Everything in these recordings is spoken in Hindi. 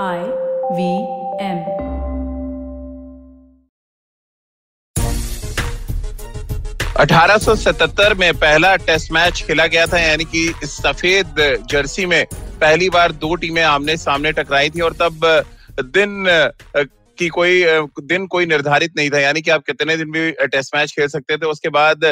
I वी एम अठारह में पहला टेस्ट मैच खेला गया था, यानी कि सफ़ेद जर्सी में पहली बार दो टीमें आमने सामने टकराई थी और तब दिन की कोई दिन कोई निर्धारित नहीं था। यानी कि आप कितने दिन भी टेस्ट मैच खेल सकते थे। उसके बाद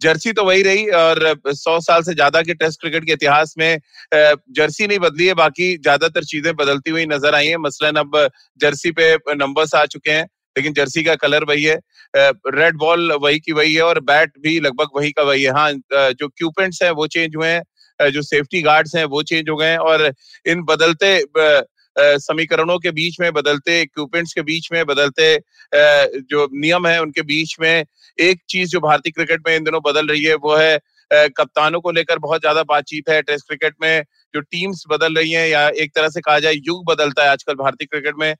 जर्सी तो वही रही और सौ साल से ज़्यादा के टेस्ट क्रिकेट के इतिहास में जर्सी नहीं बदली है, बाकी ज़्यादातर चीज़ें बदलती हुई नज़र आई है। मसलन अब जर्सी पे नंबर्स आ चुके हैं, लेकिन जर्सी का कलर वही है। रेड बॉल वही की वही है और बैट भी लगभग वही का वही है। हाँ जो क्यूपेंट्स हैं वो चेंज हुए हैं जो सेफ्टी गार्ड्स हैं वो चेंज हो गए हैं और इन बदलते समीकरणों के बीच में बदलते इक्विपमेंट्स के बीच में बदलते जो नियम है उनके बीच में एक चीज़ जो भारतीय क्रिकेट में इन दिनों बदल रही है, वो है कप्तानों को लेकर बहुत ज़्यादा बातचीत है, टेस्ट क्रिकेट में जो टीम्स बदल रही हैं या एक तरह से कहा जाए युग बदलता है आजकल भारतीय क्रिकेट में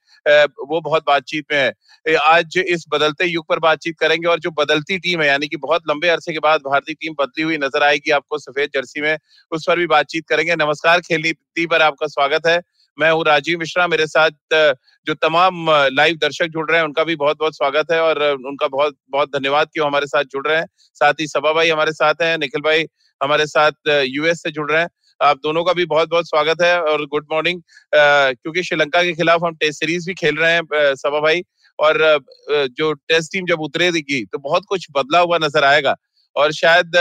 वो बहुत बातचीत में है। आज इस बदलते युग पर बातचीत करेंगे और जो बदलती टीम है, यानी कि बहुत लंबे अरसे के बाद भारतीय टीम बदली हुई नज़र आएगी आपको सफ़ेद जर्सी में, उस पर भी बातचीत करेंगे। नमस्कार खेलनी पर आपका स्वागत है। मैं हूँ राजीव मिश्रा, मेरे साथ जो तमाम लाइव दर्शक जुड़ रहे हैं, उनका भी बहुत बहुत स्वागत है और उनका बहुत बहुत धन्यवाद कि वो हमारे साथ जुड़ रहे हैं। साथ ही सभा भाई हमारे साथ हैं, निखिल भाई हमारे साथ यूएस से जुड़ रहे हैं। आप दोनों का भी बहुत बहुत स्वागत है और गुड मॉर्निंग क्योंकि श्रीलंका के खिलाफ हम टेस्ट सीरीज़ भी खेल रहे हैं सभा भाई और जो टेस्ट टीम जब उतरेगी तो बहुत कुछ बदला हुआ नज़र आएगा और शायद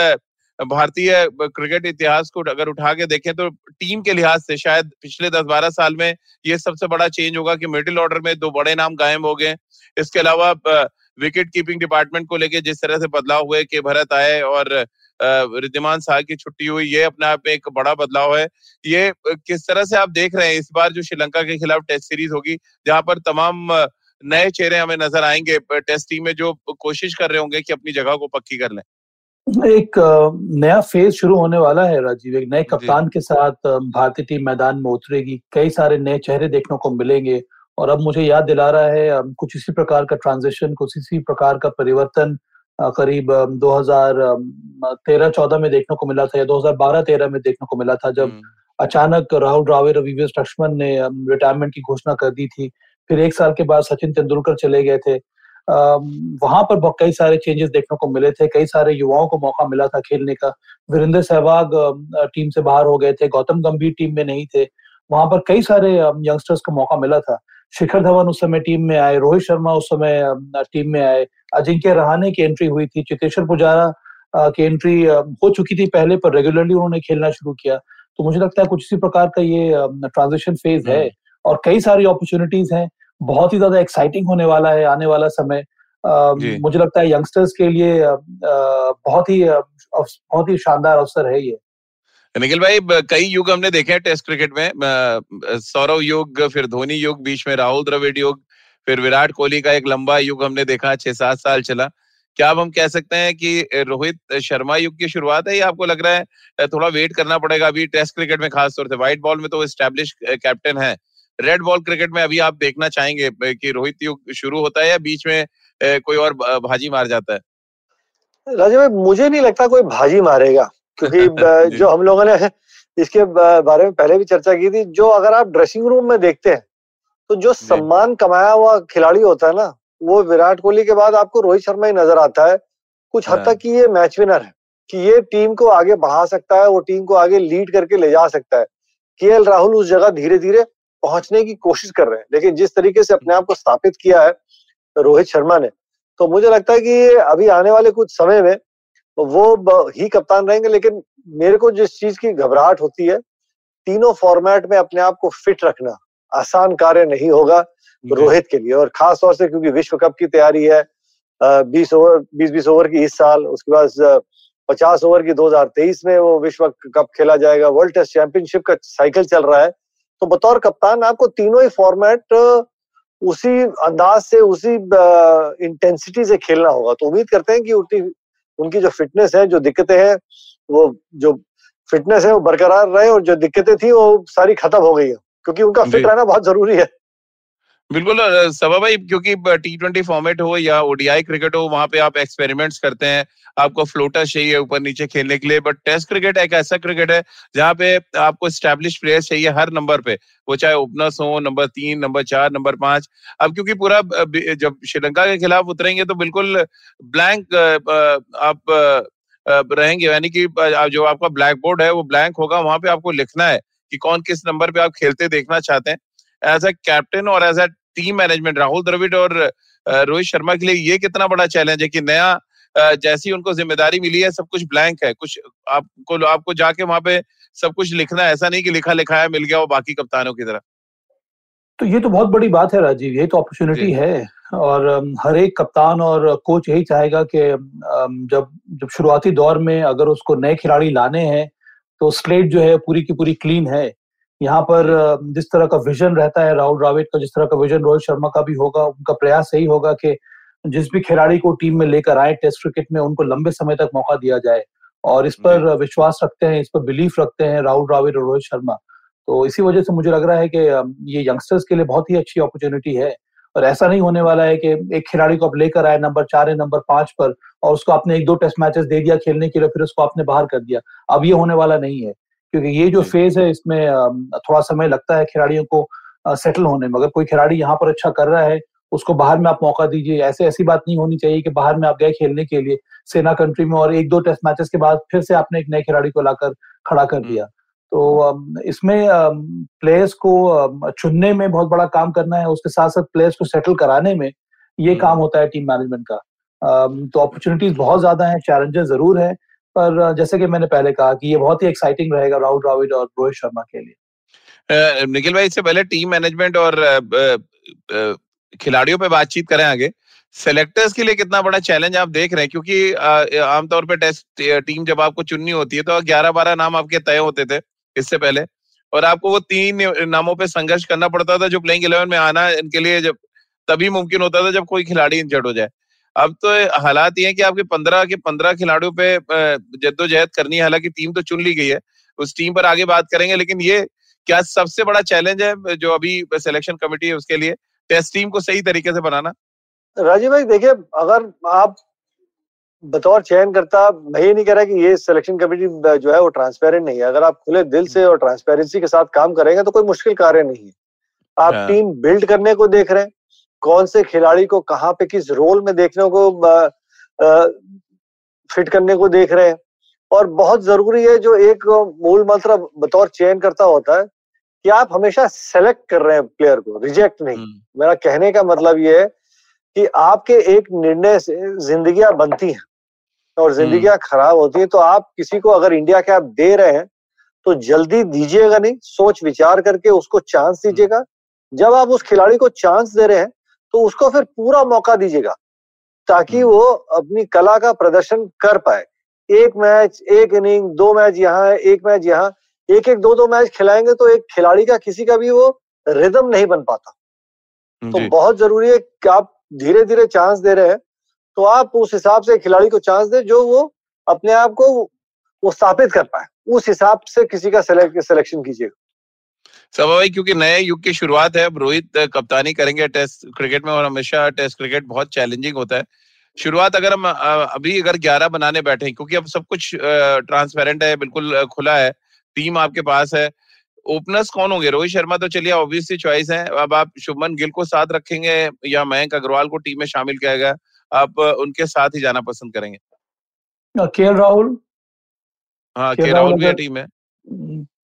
भारतीय क्रिकेट इतिहास को अगर उठा के देखें तो टीम के लिहाज से शायद पिछले दस बारह साल में ये सबसे बड़ा चेंज होगा कि मिडिल ऑर्डर में दो बड़े नाम गायब हो गए। इसके अलावा विकेट कीपिंग डिपार्टमेंट को लेके जिस तरह से बदलाव हुए, कि भरत आए और रिद्धिमान शाह की छुट्टी हुई, ये अपने आप में एक बड़ा बदलाव है। ये किस तरह से आप देख रहे हैं इस बार जो श्रीलंका के खिलाफ टेस्ट सीरीज़ होगी, जहाँ पर तमाम नए चेहरे हमें नज़र आएँगे टेस्ट टीम में जो कोशिश कर रहे होंगे कि अपनी जगह को पक्की कर लें। एक नया फ़ेज़ शुरू होने वाला है राजीव। एक नए कप्तान के साथ भारतीय टीम मैदान में उतरेगी। कई सारे नए चेहरे देखने को मिलेंगे। और अब मुझे याद दिला रहा है कुछ इसी प्रकार का ट्रांजिशन कुछ इसी प्रकार का परिवर्तन करीब 2013-14 में देखने को मिला था या 2012-13 में देखने को मिला था जब हम्म। अचानक राहुल द्राविड और वीवीएस लक्ष्मण ने रिटायरमेंट की घोषणा कर दी थी। फिर एक साल के बाद सचिन तेंदुलकर चले गए थे। वहाँ पर कई सारे चेंजेस देखने को मिले थे कई सारे युवाओं को मौका मिला था खेलने का। वीरेंद्र सहवाग टीम से बाहर हो गए थे गौतम गंभीर टीम में नहीं थे। वहाँ पर कई सारे यंगस्टर्स को मौका मिला था। शिखर धवन उस समय टीम में आए रोहित शर्मा उस समय टीम में आए। अजिंक्य रहाने की एंट्री हुई थी चितेश्वर पुजारा की एंट्री हो चुकी थी पहले पर रेगुलरली उन्होंने खेलना शुरू किया। तो मुझे लगता है कुछ इसी प्रकार का ये ट्रांजिशन फ़ेज़ है हम्म। और कई सारी अपॉर्चुनिटीज़ हैं। बहुत ही ज़्यादा एक्साइटिंग होने वाला है आने वाला समय। मुझे लगता है यंगस्टर्स के लिए बहुत ही बहुत ही शानदार अवसर है ये। निखिल भाई कई युग हमने देखे हैं टेस्ट क्रिकेट में। सौरव युग फिर धोनी युग बीच में राहुल द्रविड़ युग फिर विराट कोहली का एक लंबा युग हमने देखा छह सात साल चला। क्या अब हम कह सकते हैं कि रोहित शर्मा युग की शुरुआत है या आपको लग रहा है थोड़ा वेट करना पड़ेगा? अभी टेस्ट क्रिकेट में खास तौर से व्हाइट बॉल में तो स्टैब्लिश कैप्टन है। रेड बॉल क्रिकेट में अभी आप देखना चाहेंगे कि रोहित युग शुरू होता है या बीच में कोई और भाजी मार जाता है? राजा भाई मुझे नहीं लगता कोई भाजी मारेगा क्योंकि जो। हम लोगों ने इसके बारे में पहले भी चर्चा की थी जो अगर आप ड्रेसिंग रूम में देखते हैं तो जो सम्मान कमाया हुआ खिलाड़ी होता है ना वो विराट कोहली के बाद आपको रोहित शर्मा ही नज़र आता है। कुछ हद हाँ। तक कि ये मैच विनर है कि ये टीम को आगे बढ़ा सकता है वो टीम को आगे लीड करके ले जा सकता है। के राहुल उस जगह धीरे धीरे पहुँचने की कोशिश कर रहे हैं। लेकिन जिस तरीके से अपने आप को स्थापित किया है रोहित शर्मा ने तो मुझे लगता है कि अभी आने वाले कुछ समय में वो ही कप्तान रहेंगे। लेकिन मेरे को जिस चीज़ की घबराहट होती है तीनों फॉर्मेट में अपने आप को फिट रखना आसान कार्य नहीं होगा रोहित के लिए। और खास तौर से क्योंकि विश्व कप की तैयारी है बीस ओवर बीस बीस ओवर की इस साल उसके बाद पचास ओवर की 2023 में वो विश्व कप खेला जाएगा। वर्ल्ड टेस्ट चैंपियनशिप का साइकिल चल रहा है। तो बतौर कप्तान आपको तीनों ही फॉर्मेट उसी अंदाज से उसी इंटेंसिटी से खेलना होगा। तो उम्मीद करते हैं कि उनकी उनकी जो फिटनेस है जो दिक्कतें हैं वो जो फिटनेस है वो बरकरार रहे और जो दिक्कतें थी वो सारी खत्म हो गई है। क्योंकि उनका फिट रहना बहुत ज़रूरी है। बिल्कुल सभा भाई, क्योंकि टी ट्वेंटी फॉर्मेट हो या ओडीआई क्रिकेट हो, वहाँ पे आप एक्सपेरिमेंट्स करते हैं। आपको फ्लोटर चाहिए ऊपर नीचे खेलने के लिए बट टेस्ट क्रिकेट एक ऐसा क्रिकेट है, जहाँ पे आपको स्टैब्लिश प्लेयर्स चाहिए हर नंबर पे। वो चाहे ओपनर्स हो नंबर तीन नंबर चार नंबर पाँच। अब क्योंकि पूरा जब श्रीलंका के खिलाफ उतरेंगे तो बिल्कुल ब्लैंक आप रहेंगे। यानी कि जो आपका ब्लैक बोर्ड है, वो ब्लैंक होगा, वहाँ पे आपको लिखना है कि कौन किस नंबर पे आप खेलते देखना चाहते हैं। एज ए कैप्टन और as a team management Rahul Dravid और रोहित शर्मा के लिए ये कितना बड़ा चैलेंज है कि नया जैसी उनको ज़िम्मेदारी मिली है सब कुछ ब्लैंक है कुछ आपको आपको जाके वहाँ पे सब कुछ लिखना है ऐसा नहीं कि लिखा लिखा है मिल गया वो बाकी कप्तानों की तरह। तो ये तो बहुत बड़ी बात है राजीव ये तो अपॉर्चुनिटी है और हर एक कप्तान और कोच यही चाहेगा कि जब जब शुरुआती दौर में अगर उसको नए खिलाड़ी लाने हैं तो स्लेट जो है पूरी की पूरी क्लीन है। यहाँ पर जिस तरह का विजन रहता है राहुल द्राविड का जिस तरह का विजन रोहित शर्मा का भी होगा उनका प्रयास यही होगा कि जिस भी खिलाड़ी को टीम में लेकर आए टेस्ट क्रिकेट में उनको लंबे समय तक मौका दिया जाए। और इस पर विश्वास रखते हैं इस पर बिलीफ रखते हैं राहुल द्राविड और रोहित शर्मा। तो इसी वजह से मुझे लग रहा है कि ये यंगस्टर्स के लिए बहुत ही अच्छी अपॉर्चुनिटी है। और ऐसा नहीं होने वाला है कि एक खिलाड़ी को आप लेकर आए नंबर चार है नंबर पाँच पर और उसको आपने एक दो टेस्ट मैचेस दे दिया खेलने के लिए फिर उसको आपने बाहर कर दिया। अब ये होने वाला नहीं है। क्योंकि ये जो फ़ेज़ है इसमें थोड़ा समय लगता है खिलाड़ियों को सेटल होने में। अगर कोई खिलाड़ी यहाँ पर अच्छा कर रहा है उसको बाहर में आप मौका दीजिए। ऐसे ऐसी बात नहीं होनी चाहिए कि बाहर में आप गए खेलने के लिए सेना कंट्री में और एक दो टेस्ट मैचेस के बाद फिर से आपने एक नए खिलाड़ी को लाकर खड़ा कर दिया। तो इसमें प्लेयर्स को चुनने में बहुत बड़ा काम करना है। उसके साथ साथ प्लेयर्स को सेटल कराने में ये काम होता है टीम मैनेजमेंट का। तो अपॉर्चुनिटीज़ बहुत ज़्यादा है चैलेंजेस ज़रूर है। पर जैसे कि मैंने पहले कहा कि ये बहुत ही एक्साइटिंग रहेगा राहुल द्राविड और रोहित शर्मा के लिए। निखिल भाई, इससे पहले टीम मैनेजमेंट और खिलाड़ियों पे बातचीत करें आगे। सेलेक्टर्स के लिए कितना बड़ा चैलेंज आप देख रहे हैं? क्योंकि आमतौर पे टेस्ट टीम जब आपको चुननी होती है तो ग्यारह बारह नाम आपके तय होते थे इससे पहले। और आपको वो तीन नामों पे संघर्ष करना पड़ता था, जो प्लेइंग इलेवन में आना इनके लिए जब तभी मुमकिन होता था जब कोई खिलाड़ी इंजर्ड हो जाए। अब तो हालात ये है कि आपके पंद्रह के पंद्रह खिलाड़ियों पे जद्दोजहद करनी है। हालाँकि टीम तो चुन ली गई है। उस टीम पर आगे बात करेंगे लेकिन ये क्या सबसे बड़ा चैलेंज है जो अभी सिलेक्शन कमेटी है उसके लिए? टेस्ट टीम को सही तरीके से बनाना। राजीव भाई देखिए अगर आप बतौर चयन करता मैं ये नहीं कह रहा कि ये सिलेक्शन कमेटी जो है वो ट्रांसपेरेंट नहीं है। अगर आप खुले दिल से और ट्रांसपेरेंसी के साथ काम करेंगे तो कोई मुश्किल कार्य नहीं है। आप टीम हाँ। बिल्ड करने को देख रहे हैं। कौन से खिलाड़ी को कहाँ पे किस रोल में देखने को आ, आ, फिट करने को देख रहे हैं और बहुत ज़रूरी है जो एक मूल मंत्र बतौर चयन करता होता है कि आप हमेशा सेलेक्ट कर रहे हैं प्लेयर को रिजेक्ट नहीं हम्म। मेरा कहने का मतलब ये है कि आपके एक निर्णय से जिंदगियाँ बनती हैं और जिंदगियाँ हम्म। खराब होती है तो आप किसी को अगर इंडिया के आप दे रहे हैं तो जल्दी दीजिएगा नहीं सोच विचार करके उसको चांस हम्म। दीजिएगा जब आप उस खिलाड़ी को चांस दे रहे हैं तो उसको फिर पूरा मौका दीजिएगा ताकि हम्म। वो अपनी कला का प्रदर्शन कर पाए। एक मैच एक इनिंग दो मैच यहाँ एक मैच यहाँ एक एक दो दो मैच खिलाएँगे तो एक खिलाड़ी का किसी का भी वो रिदम नहीं बन पाता। तो बहुत ज़रूरी है कि आप धीरे धीरे चांस दे रहे हैं तो आप उस हिसाब से खिलाड़ी को चांस दे जो वो अपने आप को वो स्थापित कर पाए। उस हिसाब से किसी का सिलेक्शन कीजिएगा। सभा भाई क्योंकि नए युग की शुरुआत है अब रोहित कप्तानी करेंगे टेस्ट क्रिकेट में और हमेशा टेस्ट क्रिकेट बहुत चैलेंजिंग होता है। शुरुआत अगर हम अभी अगर ग्यारह बनाने बैठे क्योंकि अब सब कुछ ट्रांसपेरेंट है बिल्कुल खुला है टीम आपके पास है। ओपनर्स कौन होंगे? रोहित शर्मा तो चलिए ऑब्वियसली चॉइस है। अब आप शुभमन गिल को साथ रखेंगे या मयंक अग्रवाल को टीम में शामिल किया गया आप उनके साथ ही जाना पसंद करेंगे। के राहुल? हाँ के राहुल भी टीम है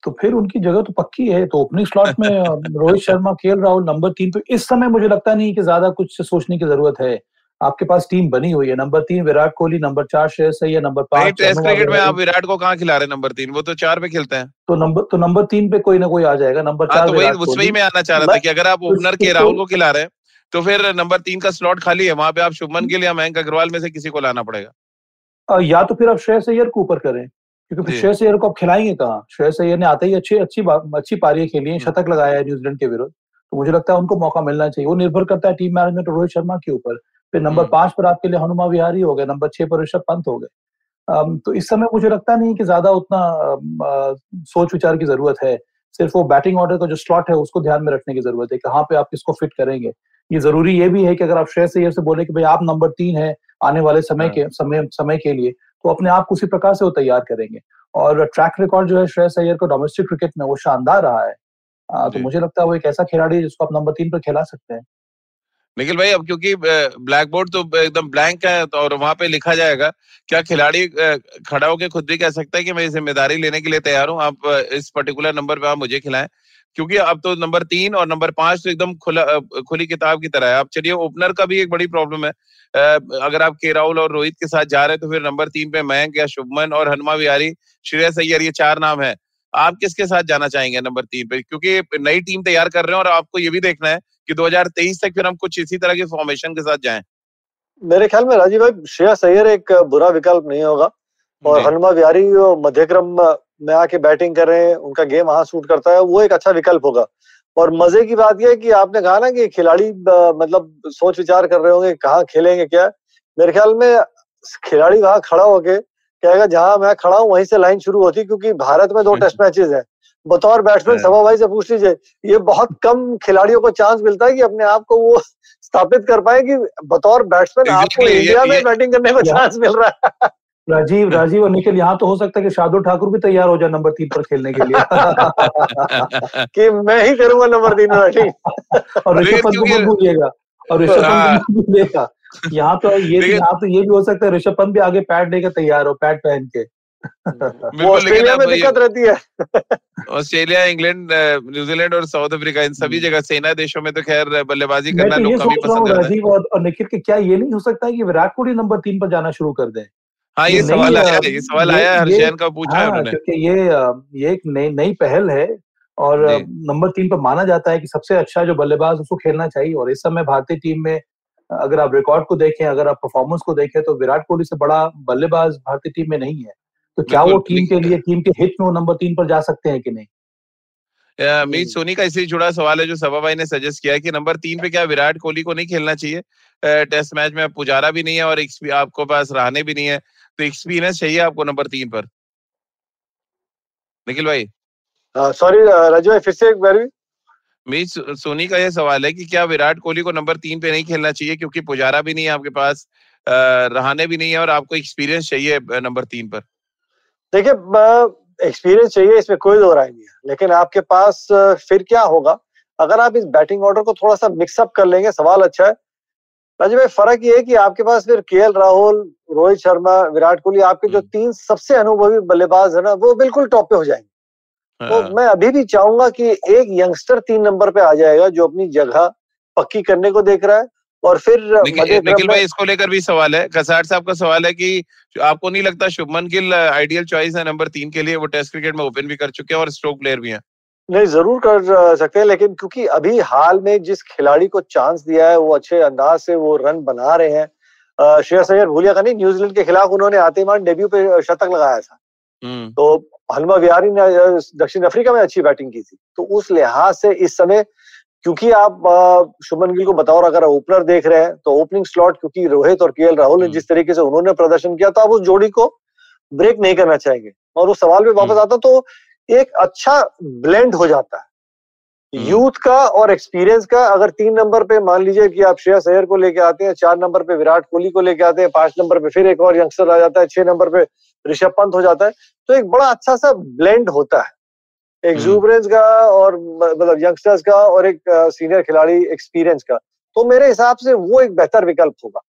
तो फिर उनकी जगह तो पक्की है तो ओपनिंग स्लॉट में रोहित शर्मा के राहुल नंबर तीन तो इस समय मुझे लगता नहीं कि ज़्यादा कुछ सोचने की ज़रूरत है। आपके पास टीम बनी हुई है नंबर तीन विराट कोहली नंबर चार श्रेयस है नंबर पाँच टेस्ट क्रिकेट में आप विराट को कहाँ खिला रहे नंबर तीन? वो तो चार पे खेलते हैं। तो नंबर तो नंबर तीन पे कोई ना कोई आ जाएगा नंबर हाँ, चार तो उसमें में आना चाह रहा था कि अगर आप ओपनर के राहुल को खिला रहे हैं तो फिर नंबर तीन का स्लॉट खाली है वहाँ पे आप शुभमन के लिए मयंक अग्रवाल में से किसी को लाना पड़ेगा। या तो फिर आप श्रेयस अय्यर को ऊपर करें। क्योंकि श्रेयस अय्यर को आप खिलाएँगे कहाँ? श्रेयस अय्यर ने आते ही अच्छी अच्छी अच्छी पारियाँ खेली है हम्म। शतक लगाया है न्यूजीलैंड के विरुद्ध। तो मुझे लगता है उनको मौका मिलना चाहिए। वो निर्भर करता है टीम मैनेजमेंट रोहित शर्मा के ऊपर। फिर नंबर हम्म। पाँच पर आपके लिए हनुमा विहारी हो गए नंबर छह पर ऋषभ पंत हो गए। तो इस समय मुझे लगता नहीं कि ज़्यादा उतना सोच विचार की ज़रूरत है। सिर्फ़ वो बैटिंग ऑर्डर का जो स्लॉट है उसको ध्यान में रखने की ज़रूरत है कहाँ पे आप किसको फिट करेंगे। ये ज़रूरी ये भी है कि अगर आप श्रेयस अय्यर से बोले कि भाई आप नंबर तीन है आने वाले समय के हाँ। समय समय के लिए तो अपने आप को उसी प्रकार से वो तैयार करेंगे। और ट्रैक रिकॉर्ड जो है श्रेयस अय्यर को डोमेस्टिक क्रिकेट में वो शानदार रहा है। आ, तो मुझे लगता है वो एक ऐसा खिलाड़ी है जिसको आप नंबर तीन पर खिला सकते हैं। निखिल भाई अब क्योंकि ब्लैक बोर्ड तो एकदम ब्लैंक है तो और वहाँ पे लिखा जाएगा क्या खिलाड़ी खड़ा होकर खुद भी कह सकता है कि मैं ज़िम्मेदारी लेने के लिए तैयार हूँ? आप इस पर्टिकुलर नंबर पे आप मुझे खिलाएँ। क्योंकि अब तो नंबर तीन और नंबर पाँच तो एकदम खुला खुली किताब की तरह है। अब चलिए ओपनर का भी एक बड़ी प्रॉब्लम है। अगर आप के राहुल और रोहित के साथ जा रहे हैं तो फिर नंबर तीन पे मयंक या शुभमन और हनुमा विहारी श्रेयस अय्यर ये चार नाम है। आप किसके साथ जाना चाहेंगे नंबर तीन पे? क्योंकि नई टीम तैयार कर रहे हैं और आपको ये भी देखना है कि 2023 तक फिर हम कुछ इसी तरह के फॉर्मेशन के साथ जाएँ। मेरे ख्याल में राजीव भाई श्रेयस अय्यर एक बुरा विकल्प नहीं होगा। और हनुमा विहारी मध्यक्रम में आके बैटिंग कर रहे हैं उनका गेम वहाँ सूट करता है वो एक अच्छा विकल्प होगा। और मज़े की बात यह है कि आपने कहा ना कि खिलाड़ी मतलब सोच विचार कर रहे होंगे कहाँ खेलेंगे क्या? मेरे ख्याल में खिलाड़ी वहाँ खड़ा होके कहेगा जहाँ मैं खड़ा हूँ वहीं से लाइन शुरू होती क्योंकि भारत में दो टेस्ट मैचेस हैं। बतौर बैट्समैन सभा भाई से पूछ लीजिए ये बहुत कम खिलाड़ियों को चांस मिलता है कि अपने आप को वो स्थापित कर पाए कि बतौर बैट्समैन आपको इंडिया में बैटिंग करने का चांस मिल रहा है? राजीव राजीव और निखिल यहाँ तो हो सकता है कि शार्दुल ठाकुर भी तैयार हो जाए नंबर तीन पर खेलने के लिए। कि मैं ही करूँगा नंबर तीन और ऋषभ पंत को भूलिएगा और ऋषभ पंत हाँ। भूलिएगा। यहाँ तो ये यहाँ तो ये भी हो सकता है ऋषभ पंत भी आगे पैड लेकर तैयार हो पैड पहन के। ऑस्ट्रेलिया में दिक्कत रहती है। ऑस्ट्रेलिया इंग्लैंड न्यूजीलैंड और साउथ अफ्रीका इन सभी जगह सेना देशों में तो खैर बल्लेबाजी करना तो लोग कभी पसंद राजीव हैं और निखिल के क्या ये नहीं हो सकता है कि विराट कोहली नंबर तीन पर जाना शुरू कर दें? हाँ ये सवाल आया ये सवाल आया का पूछा है हाँ, उन्होंने। क्योंकि ये ये एक नई नई पहल है और नंबर तीन पर माना जाता है कि सबसे अच्छा जो बल्लेबाज उसको खेलना चाहिए और इस समय भारतीय टीम में अगर आप रिकॉर्ड को देखें अगर आप परफॉर्मेंस को देखें तो विराट कोहली से बड़ा बल्लेबाज भारतीय टीम में नहीं है। तो क्या वो टीम के लिए टीम के हित में वो नंबर तीन पर जा सकते हैं कि नहीं? मीत सोनी का इसी जुड़ा सवाल है जो सभा भाई ने सजेस्ट किया कि नंबर तीन पे क्या विराट कोहली को नहीं खेलना चाहिए? टेस्ट मैच में पुजारा भी नहीं है और आपको पास रहने भी नहीं है। तो एक्सपीरियंस चाहिए आपको नंबर तीन पर। निखिल भाई। सॉरी राजू भाई फिर से एक बार मीत सोनी का यह सवाल है कि क्या विराट कोहली को नंबर तीन पे नहीं खेलना चाहिए क्योंकि पुजारा भी नहीं है आपके पास रहने भी नहीं है और आपको एक्सपीरियंस चाहिए नंबर तीन पर। देखिए एक्सपीरियंस चाहिए इसमें कोई दो राय नहीं है। लेकिन आपके पास फिर क्या होगा? अगर आप इस बैटिंग ऑर्डर को थोड़ा सा मिक्सअप कर लेंगे सवाल अच्छा है राजू भाई फ़र्क ये है कि आपके पास फिर के राहुल रोहित शर्मा विराट कोहली आपके जो हम्म। तीन सबसे अनुभवी बल्लेबाज है ना वो बिल्कुल टॉप पे हो जाएँगे। तो हाँ। मैं अभी भी चाहूँगा कि एक यंगस्टर तीन नंबर पे आ जाएगा जो अपनी जगह पक्की करने को देख रहा है और फिर निखिल भाई इसको लेकर भी सवाल है। कसार साहब का सवाल है कि आपको नहीं लगता शुभमन गिल आइडियल चॉइस है नंबर तीन के लिए? वो टेस्ट क्रिकेट में ओपन भी कर चुके हैं और स्ट्रोक प्लेयर भी हैं। नहीं ज़रूर कर सकते हैं लेकिन क्योंकि अभी हाल में जिस खिलाड़ी को चांस दिया है वो अच्छे अंदाज से वो रन बना रहे हैं श्रेयस अय्यर भूलिया का नहीं न्यूजीलैंड के खिलाफ उन्होंने आते मान डेब्यू पे शतक लगाया था हम्म। तो हनुमा विहारी ने दक्षिण अफ्रीका में अच्छी बैटिंग की थी तो उस लिहाज से इस समय क्योंकि आप शुभन गिल को बताओ अगर ओपनर देख रहे हैं तो ओपनिंग स्लॉट क्योंकि रोहित और के राहुल ने हम्म। जिस तरीके से उन्होंने प्रदर्शन किया तो आप उस जोड़ी को ब्रेक नहीं करना चाहेंगे और उस सवाल पे वापस हम्म। आता तो एक अच्छा ब्लेंड हो जाता है। Youth hmm. का और एक्सपीरियंस का अगर तीन नंबर पे मान लीजिए कि आप श्रेयस अय्यर को लेके आते हैं चार नंबर पे विराट कोहली को लेके आते हैं पाँच नंबर पे फिर एक और यंगस्टर आ जाता है छह नंबर पे ऋषभ पंत हो जाता है तो एक बड़ा अच्छा सा ब्लेंड होता है। एक्सूबरेंस का और मतलब यंगस्टर्स का और एक सीनियर खिलाड़ी एक्सपीरियंस का। तो मेरे हिसाब से वो एक बेहतर विकल्प होगा।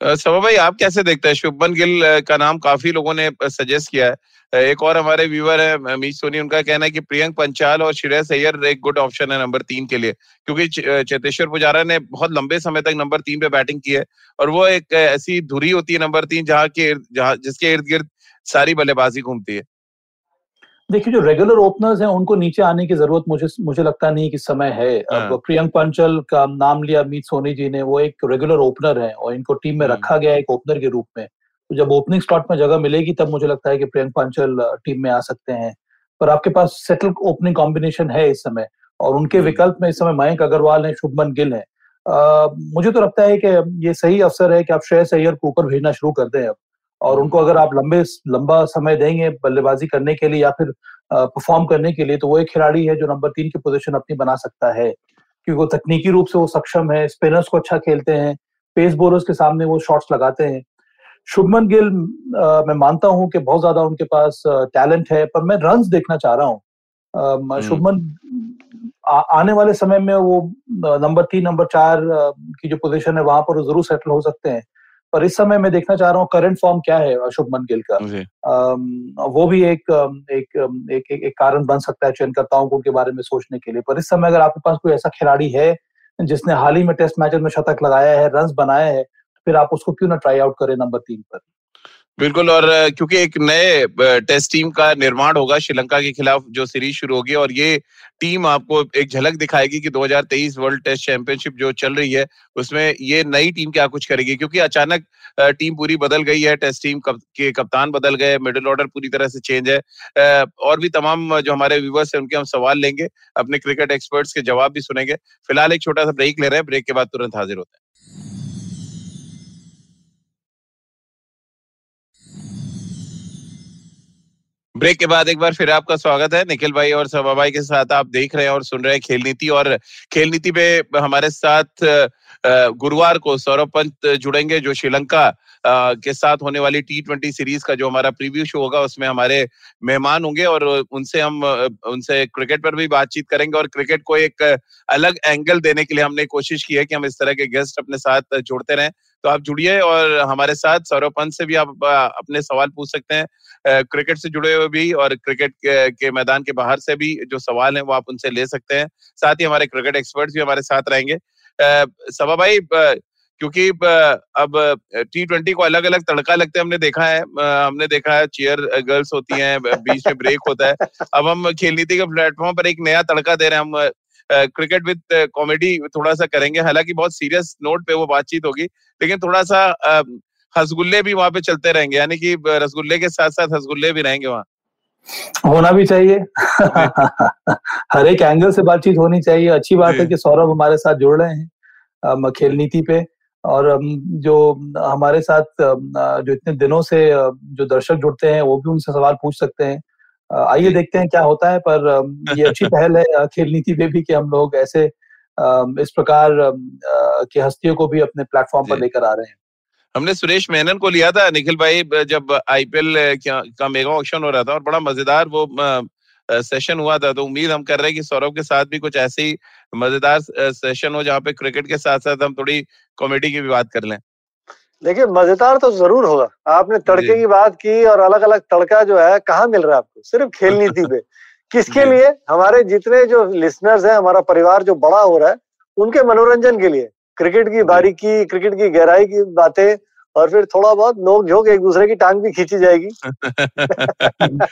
सभा भाई, आप कैसे देखते हैं? शुभमन गिल का नाम काफ़ी लोगों ने सजेस्ट किया है। एक और हमारे व्यूअर है मीत सोनी। उनका कहना है कि प्रियंक पंचाल और श्रेयस अय्यर एक गुड ऑप्शन है नंबर तीन के लिए। क्योंकि चेतेश्वर पुजारा ने बहुत लंबे समय तक नंबर तीन पे बैटिंग की है और वो एक ऐसी धुरी होती है नंबर तीन, जहाँ के जहाँ जिसके इर्द गिर्द सारी बल्लेबाजी घूमती है। देखिए जो रेगुलर ओपनर्स हैं उनको नीचे आने की ज़रूरत मुझे मुझे लगता नहीं कि समय है हाँ। अब प्रियंक पंचल का नाम लिया मीत सोनी जी ने वो एक रेगुलर ओपनर है और इनको टीम में हाँ। रखा गया एक ओपनर के रूप में तो जब ओपनिंग स्लॉट में जगह मिलेगी तब मुझे लगता है कि प्रियंक पंचल टीम में आ सकते हैं पर आपके पास सेटल ओपनिंग कॉम्बिनेशन है इस समय और उनके हम्म। विकल्प में इस समय मयंक अग्रवाल है शुभमन गिल है मुझे तो लगता है कि ये सही अवसर है कि आप श्रेयस अय्यर को ऊपर भेजना शुरू कर दें अब और उनको अगर आप लंबे लंबा समय देंगे बल्लेबाजी करने के लिए या फिर परफॉर्म करने के लिए तो वो एक खिलाड़ी है जो नंबर तीन की पोजीशन अपनी बना सकता है। क्योंकि वो तकनीकी रूप से वो सक्षम है स्पिनर्स को अच्छा खेलते हैं पेस बोलर्स के सामने वो शॉट्स लगाते हैं। शुभमन गिल मैं मानता हूँ कि बहुत ज़्यादा उनके पास टैलेंट है पर मैं रन देखना चाह रहा हूँ। हम्म। शुभमन आने वाले समय में वो नंबर तीन नंबर चार की जो पोजीशन है वहाँ पर ज़रूर सेटल हो सकते हैं। पर इस समय मैं देखना चाह रहा हूँ करंट फॉर्म क्या है शुभमन गिल का? वो भी एक एक एक, एक, एक कारण बन सकता है चयनकर्ताओं को उनके बारे में सोचने के लिए। पर इस समय अगर आपके पास कोई ऐसा खिलाड़ी है जिसने हाल ही में टेस्ट मैच में शतक लगाया है रन बनाया है फिर आप उसको क्यों ना ट्राई आउट करें नंबर तीन पर? बिल्कुल और क्योंकि एक नए टेस्ट टीम का निर्माण होगा श्रीलंका के खिलाफ जो सीरीज़ शुरू होगी और ये टीम आपको एक झलक दिखाएगी कि 2023 वर्ल्ड टेस्ट चैंपियनशिप जो चल रही है उसमें ये नई टीम क्या कुछ करेगी? क्योंकि अचानक टीम पूरी बदल गई है टेस्ट टीम कप, के कप्तान बदल गए मिडिल ऑर्डर पूरी तरह से चेंज है। और भी तमाम जो हमारे व्यूवर्स है उनके हम सवाल लेंगे अपने क्रिकेट एक्सपर्ट्स के जवाब भी सुनेंगे। फ़िलहाल एक छोटा सा ब्रेक ले रहे हैं ब्रेक के बाद तुरंत हाजिर होते हैं। ब्रेक के बाद एक बार फिर आपका स्वागत है। निखिल भाई और सभा भाई के साथ आप देख रहे हैं और सुन रहे हैं खेल नीति और खेल नीति पे हमारे साथ गुरुवार को सौरभ पंत जुड़ेंगे जो श्रीलंका के साथ होने वाली टी ट्वेंटी सीरीज़ का जो हमारा प्रीव्यू शो होगा उसमें हमारे मेहमान होंगे और उनसे हम उनसे क्रिकेट पर भी बातचीत करेंगे और क्रिकेट को एक अलग एंगल देने के लिए हमने कोशिश की है कि हम इस तरह के गेस्ट अपने साथ जोड़ते रहें। तो आप जुड़िए और हमारे साथ सौरभ पंत से भी आप अपने सवाल पूछ सकते हैं। क्रिकेट से जुड़े हुए भी और क्रिकेट के, के मैदान के बाहर से भी जो सवाल है वो आप उनसे ले सकते हैं। साथ ही हमारे क्रिकेट एक्सपर्ट्स भी हमारे साथ रहेंगे। सभा भाई क्योंकि अब टी ट्वेंटी को अलग अलग तड़का लगते हमने देखा है। हमने देखा है चेयर गर्ल्स होती हैं बीच में ब्रेक होता है। अब हम खेल नीति के प्लेटफॉर्म पर एक नया तड़का दे रहे हैं हम क्रिकेट विद कॉमेडी थोड़ा सा करेंगे। हालाँकि बहुत सीरियस नोट पे वो बातचीत होगी, लेकिन थोड़ा सा हसगुल्ले भी वहाँ पे चलते रहेंगे। यानी कि रसगुल्ले के साथ साथ हसगुल्ले भी रहेंगे वहाँ। होना भी चाहिए। हर एक एंगल से बातचीत होनी चाहिए। अच्छी बात है कि सौरभ हमारे साथ जुड़ रहे हैं खेल नीति पे। और जो हमारे साथ जो इतने दिनों से जो दर्शक जुड़ते हैं वो भी उनसे सवाल पूछ सकते हैं। आइए देखते हैं क्या होता है पर ये अच्छी पहल है खेल नीति पे भी कि हम लोग ऐसे इस प्रकार की हस्तियों को भी अपने प्लेटफॉर्म पर लेकर आ रहे हैं। हमने सुरेश मेनन को लिया था निखिल भाई जब आईपीएल का मेगा ऑक्शन हो रहा था और बड़ा मज़ेदार वो सेशन हुआ था तो उम्मीद हम कर रहे हैं कि सौरभ के साथ भी कुछ ऐसे ही मज़ेदार सेशन हो जहाँ पे क्रिकेट के साथ साथ हम थोड़ी कॉमेडी की भी बात कर लें। देखिए मज़ेदार तो ज़रूर होगा। आपने तड़के की बात की और अलग अलग तड़का जो है कहाँ मिल रहा है आपको? सिर्फ़ खेल नीति पे। किसके लिए? हमारे जितने जो लिसनर्स हैं हमारा परिवार जो बड़ा हो रहा है उनके मनोरंजन के लिए। क्रिकेट की बारीकी क्रिकेट की गहराई की बातें और फिर थोड़ा बहुत नोक झोंक एक दूसरे की टांग भी खींची जाएगी।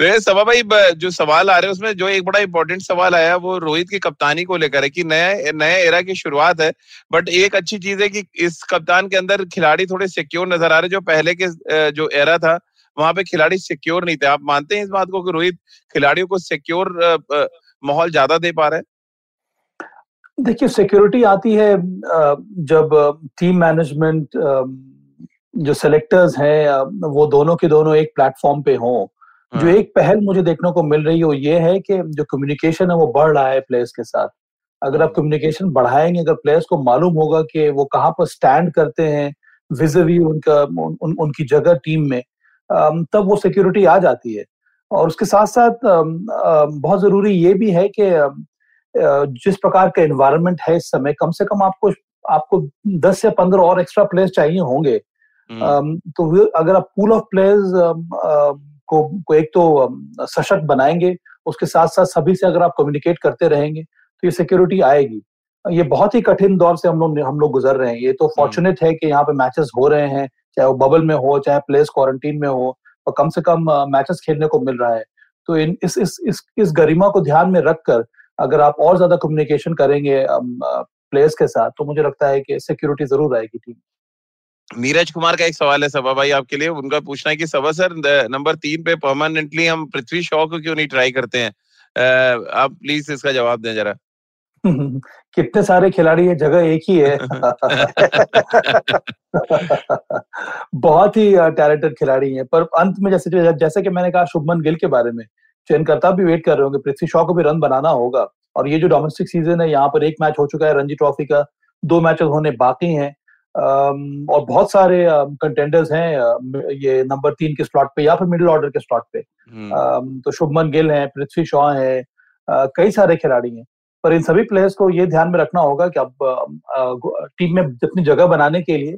तो सभा भाई जो सवाल आ रहे हैं उसमें जो एक बड़ा इंपॉर्टेंट सवाल आया, वो रोहित की कप्तानी को लेकर है कि नया नया एरा की शुरुआत है बट एक अच्छी चीज़ है कि इस कप्तान के अंदर खिलाड़ी थोड़े सिक्योर नज़र आ रहे जो पहले के जो एरा था, वहाँ पे खिलाड़ी सिक्योर नहीं थे। आप मानते हैं इस बात को कि रोहित खिलाड़ियों को सिक्योर माहौल ज़्यादा दे पा रहे हैं? देखिए सिक्योरिटी आती है जब टीम मैनेजमेंट जो सेलेक्टर्स हैं वो दोनों के दोनों एक प्लेटफॉर्म पे हों जो हाँ। एक पहल मुझे देखने को मिल रही है वो ये है कि जो कम्युनिकेशन है वो बढ़ रहा है प्लेयर्स के साथ अगर आप कम्युनिकेशन हाँ। बढ़ाएँगे अगर प्लेयर्स को मालूम होगा कि वो कहाँ पर स्टैंड करते हैं विजवी उनका उन, उन, उनकी जगह टीम में तब वो सिक्योरिटी आ जाती है और उसके साथ साथ बहुत ज़रूरी ये भी है कि जिस प्रकार का एनवायरनमेंट है इस समय कम से कम आपको आपको 10 से 15 और एक्स्ट्रा प्लेयर्स चाहिए होंगे। हम्म। तो अगर आप पूल ऑफ़ प्लेयर्स को, को एक तो सशक्त बनाएँगे उसके साथ साथ सभी से अगर आप कम्युनिकेट करते रहेंगे तो ये सिक्योरिटी आएगी। ये बहुत ही कठिन दौर से हम लोग हम लोग गुजर रहे हैं। ये तो फॉर्चुनेट है कि यहाँ पे मैचेस हो रहे हैं चाहे वो बबल में हो चाहे प्लेस क्वारंटीन में हो और कम से कम मैचेस खेलने को मिल रहा है। तो इन इस इस इस, इस गरिमा को ध्यान में रखकर अगर आप और ज़्यादा कम्युनिकेशन करेंगे प्लेयर्स के साथ तो मुझे लगता है कि सिक्योरिटी ज़रूर आएगी टीम नीरज कुमार का एक सवाल है सभा भाई आपके लिए। उनका पूछना है कि सभा सर नंबर तीन पे परमानेंटली हम पृथ्वी शॉ को क्यों नहीं ट्राई करते हैं? आप प्लीज़ इसका जवाब दें जरा। कितने सारे खिलाड़ी है जगह एक ही है। बहुत ही टैलेंटेड खिलाड़ी हैं। पर अंत में जैसे जैसे कि मैंने कहा शुभमन गिल के बारे में चयनकर्ता भी वेट कर रहे होंगे पृथ्वी शॉ को भी रन बनाना होगा। और ये जो डोमेस्टिक सीज़न है यहाँ पर एक मैच हो चुका है रणजी ट्रॉफी का। दो मैचेस होने बाकी हैं। और बहुत सारे कंटेंडर्स हैं ये नंबर तीन के स्लॉट पे या फिर मिडिल ऑर्डर के स्लॉट पे। हम्म। तो शुभमन गिल है पृथ्वी शॉ है कई सारे खिलाड़ी हैं। पर इन सभी प्लेयर्स को ये ध्यान में रखना होगा कि अब टीम में अपनी जगह बनाने के लिए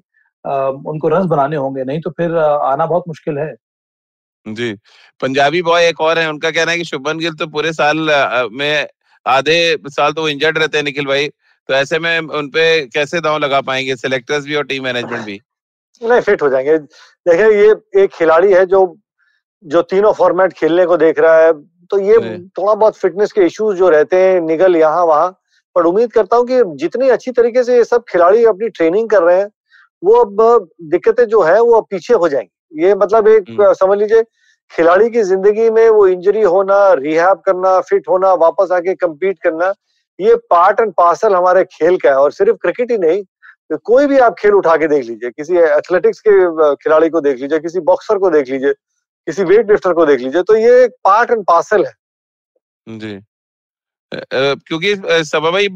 उनको रन बनाने होंगे नहीं तो फिर आना बहुत मुश्किल है। जी पंजाबी बॉय एक और है उनका कहना है कि शुभन गिल तो पूरे साल में आधे साल तो वो इंजर्ड रहते हैं निखिल भाई तो ऐसे में उनपे कैसे दाव लगा पाएँगे सिलेक्टर्स भी और टीम मैनेजमेंट भी? नहीं फिट हो जाएँगे। देखिए ये एक खिलाड़ी है जो जो तीनों फॉर्मेट खेलने को देख रहा है तो ये थोड़ा बहुत फिटनेस के इश्यूज़ जो रहते हैं निगल यहाँ वहाँ पर उम्मीद करता हूँ कि जितनी अच्छी तरीके से ये सब खिलाड़ी अपनी ट्रेनिंग कर रहे हैं वो अब दिक्कतें जो है वो पीछे हो जाएँगी। ये मतलब एक हम्म। समझ लीजिए खिलाड़ी की ज़िंदगी में वो इंजरी होना रिहैब करना फिट होना वापस आके कम्पीट करना ये पार्ट एंड पार्सल हमारे खेल का है और सिर्फ़ क्रिकेट ही नहीं तो कोई भी आप खेल उठा के देख लीजिए किसी एथलेटिक्स के खिलाड़ी को देख लीजिए किसी बॉक्सर को देख लीजिए किसी वेट लिफ्टर को देख लीजिए तो ये एक पार्ट एंड पार्सल है जी क्योंकि सबा भाई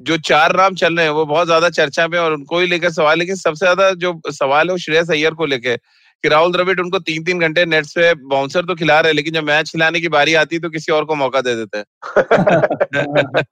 जो चार नाम चल रहे हैं वो बहुत ज़्यादा चर्चा में और उनको ही लेकर सवाल लेकिन सबसे ज़्यादा जो सवाल है वो श्रेयस अय्यर को लेकर कि राहुल द्रविड उनको तीन तीन घंटे नेट्स पे बाउंसर तो खिला रहे हैं लेकिन जब मैच खिलाने की बारी आती है तो किसी और को मौका दे देते हैं।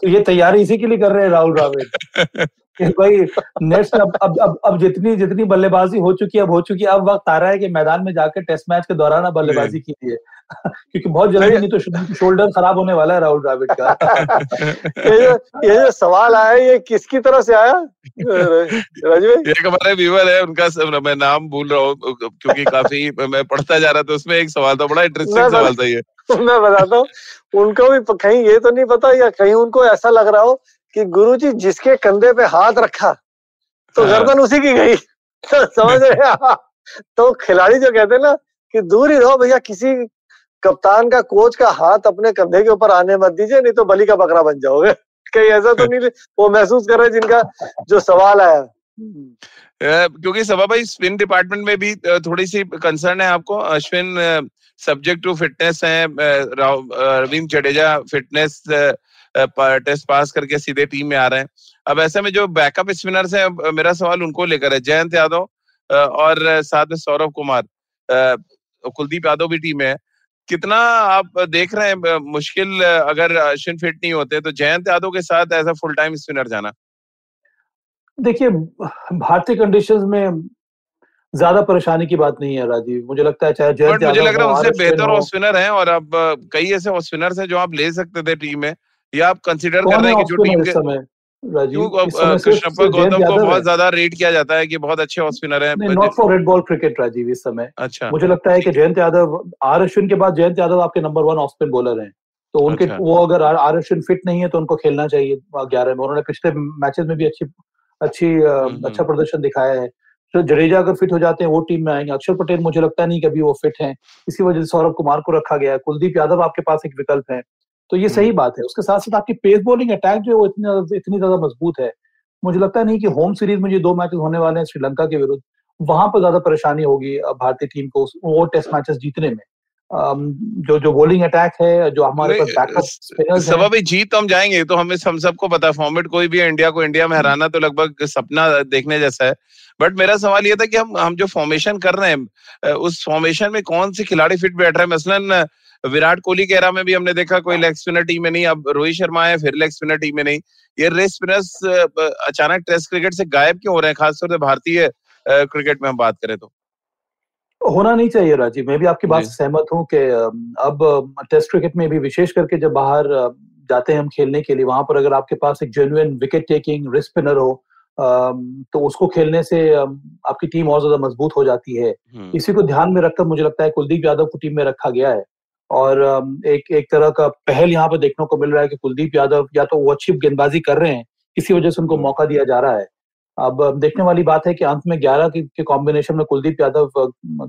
तो ये तैयारी इसी के लिए कर रहे हैं राहुल द्रविड। भाई नेक्स्ट अब अब अब अब जितनी जितनी बल्लेबाजी हो चुकी है अब हो चुकी है अब वक्त आ रहा है कि मैदान में जाकर टेस्ट मैच के दौरान अब बल्लेबाजी कीजिए। क्योंकि बहुत जल्दी नहीं तो शोल्डर खराब होने वाला है राहुल द्राविड का। ये जो ये जो सवाल आया ये किसकी तरफ़ से आया? एक हमारे व्यूवर है उनका मैं नाम भूल रहा हूँ क्योंकि काफ़ी मैं पढ़ता जा रहा था उसमें एक सवाल था बड़ा इंटरेस्टिंग सवाल था ये। मैं बताता हूँ उनको भी कहीं ये तो नहीं पता या कहीं उनको ऐसा लग रहा हो कि गुरुजी जिसके कंधे पे हाथ रखा तो हाँ। गर्दन उसी की गई। तो समझ रहे तो खिलाड़ी जो कहते हैं ना कि दूर ही रहो भैया किसी कप्तान का कोच का हाथ अपने कंधे के ऊपर आने मत दीजिए, नहीं तो बलि का बकरा बन जाओगे। कहीं ऐसा तो नहीं, वो महसूस कर रहे जिनका जो सवाल आया। क्योंकि सभा भाई स्पिन डिपार्टमेंट में भी थोड़ी सी कंसर्न है आपको। अश्विन सब्जेक्ट टू फिटनेस है Ravindra Jadeja fitness test pass करके सीधे टीम में आ रहे हैं। अब ऐसे में जो बैकअप स्पिनर्स हैं मेरा सवाल उनको लेकर है। जयंत यादव और साथ में सौरभ कुमार कुलदीप यादव भी टीम में है। कितना आप देख रहे हैं मुश्किल अगर अश्विन फिट नहीं होते तो जयंत यादव के साथ as a full time spinner जाना। देखिए भारतीय कंडीशंस में ज़्यादा परेशानी की बात नहीं है राजीव। मुझे लगता है चाहे जयंत मुझे लग रहा है उनसे बेहतर ऑफ़ स्पिनर हैं और अब कई ऐसे ऑफ़ स्पिनर्स हैं जो आप ले सकते थे टीम में या आप कंसीडर कर रहे हैं कि जो टीम के कृष्णप्पा गौतम को बहुत ज़्यादा रेट किया जाता है कि बहुत अच्छे ऑफ़ स्पिनर हैं not for red ball cricket Rajeev इस समय। अच्छा। मुझे लगता है कि जयंत यादव आर अश्विन के बाद जयंत यादव आपके number one off spin bowler हैं। तो उनके अच्छा। वो अगर आर अश्विन फिट नहीं है तो उनको खेलना चाहिए ग्यारह में। उन्होंने पिछले मैचेस में भी अच्छी अच्छी हम्म, अच्छा हम्म। प्रदर्शन दिखाया है। तो जडेजा अगर फिट हो जाते हैं वो टीम में आएँगे। अक्षर पटेल मुझे लगता नहीं कभी वो फिट हैं। इसी वजह से सौरभ कुमार को रखा गया है। कुलदीप यादव आपके पास एक विकल्प है। तो ये सही हम्म। बात है। उसके साथ साथ आपकी पेस बॉलिंग अटैक जो है वो इतनी इतनी ज़्यादा मज़बूत है। मुझे लगता नहीं कि होम सीरीज़ में जो दो मैचेस होने वाले हैं श्रीलंका के विरुद्ध। वहाँ पर ज़्यादा परेशानी होगी भारतीय टीम को वो टेस्ट मैचेस जीतने में। जो जो बॉलिंग अटैक है जो हमारे पास बैकअप सब अभी जीत तो हम जाएँगे तो हमें हम सबको पता फॉर्मेट कोई भी इंडिया को इंडिया में हराना तो लगभग सपना देखने जैसा है। बट मेरा सवाल ये था कि हम हम जो फॉर्मेशन कर रहे हैं उस फॉर्मेशन में कौन से खिलाड़ी फिट बैठ रहे हैं? मसलन विराट कोहली के एरा में भी हमने देखा कोई लेग स्पिनर टीम में नहीं अब रोहित शर्मा है फिर लेग स्पिनर टीम में नहीं। ये रेस स्पिनर्स अचानक टेस्ट क्रिकेट से गायब क्यों हो रहे हैं? खासतौर से भारतीय क्रिकेट में हम बात करें तो। होना नहीं चाहिए राजीव मैं भी आपकी बात से सहमत हूँ कि अब टेस्ट क्रिकेट में भी विशेष करके जब बाहर जाते हैं हम खेलने के लिए वहाँ पर अगर आपके पास एक genuine wicket taking risk spinner हो तो उसको खेलने से आपकी टीम और ज़्यादा मज़बूत हो जाती है। हम्म। इसी को ध्यान में रखकर मुझे लगता है कुलदीप यादव को टीम में रखा गया है। और एक एक तरह का पहल यहाँ पर देखने को मिल रहा है कि कुलदीप यादव या तो वो अच्छी गेंदबाजी कर रहे हैं इसी वजह से उनको हम्म। मौका दिया जा रहा है। अब देखने वाली बात है कि अंत में ग्यारह के कॉम्बिनेशन में कुलदीप यादव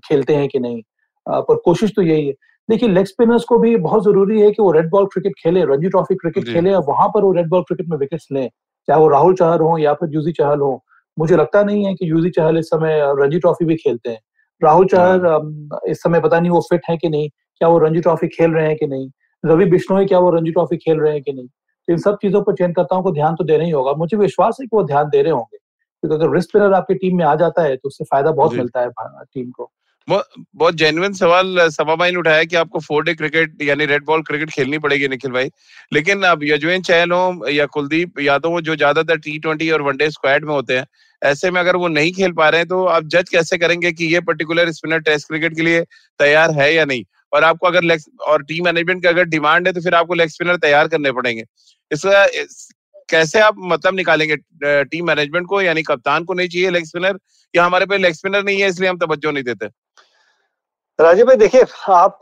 खेलते हैं कि नहीं? पर कोशिश तो यही है। देखिए लेग स्पिनर्स को भी बहुत ज़रूरी है कि वो रेड बॉल क्रिकेट खेले रणजी ट्रॉफी क्रिकेट खेले और वहाँ पर वो रेड बॉल क्रिकेट में विकेट्स लें। चाहे वो राहुल चहल हो या फिर यूजी चहल हो मुझे लगता नहीं है कि यूजी चहल इस समय रणजी ट्रॉफी भी खेलते हैं। राहुल चहल इस समय पता नहीं वो फिट है कि नहीं। क्या वो रणजी ट्रॉफी खेल रहे हैं कि नहीं? रवि बिश्नोई क्या वो रणजी ट्रॉफी खेल रहे हैं कि नहीं? तो इन सब चीज़ों पर चयनकर्ताओं को ध्यान तो देना ही होगा। मुझे विश्वास है कि वो ध्यान दे रहे होंगे। क्योंकि अगर रिस्ट स्पिनर आपकी टीम में आ जाता है तो उससे फ़ायदा बहुत मिलता है टीम को। बहुत जेन्युइन सवाल सभा भाई ने उठाया कि आपको फोर डे क्रिकेट यानी रेड बॉल क्रिकेट खेलनी पड़ेगी निखिल भाई। लेकिन अब यजुवेन चहल हो या कुलदीप यादव हो जो ज़्यादातर टी ट्वेंटी और वनडे स्क्वाड में होते हैं ऐसे में अगर वो नहीं खेल पा रहे हैं तो आप जज कैसे करेंगे कि ये पर्टिकुलर स्पिनर टेस्ट क्रिकेट के लिए तैयार है या नहीं? और आपको अगर लेग और टीम मैनेजमेंट की अगर डिमांड है तो फिर आपको लेग स्पिनर तैयार करने पड़ेंगे। इसका कैसे आप मतलब निकालेंगे? टीम मैनेजमेंट को यानी कप्तान को नहीं चाहिए लेग स्पिनर या हमारे पे लेग स्पिनर नहीं है इसलिए हम तवज्जो नहीं देते? राजीव भाई देखिए आप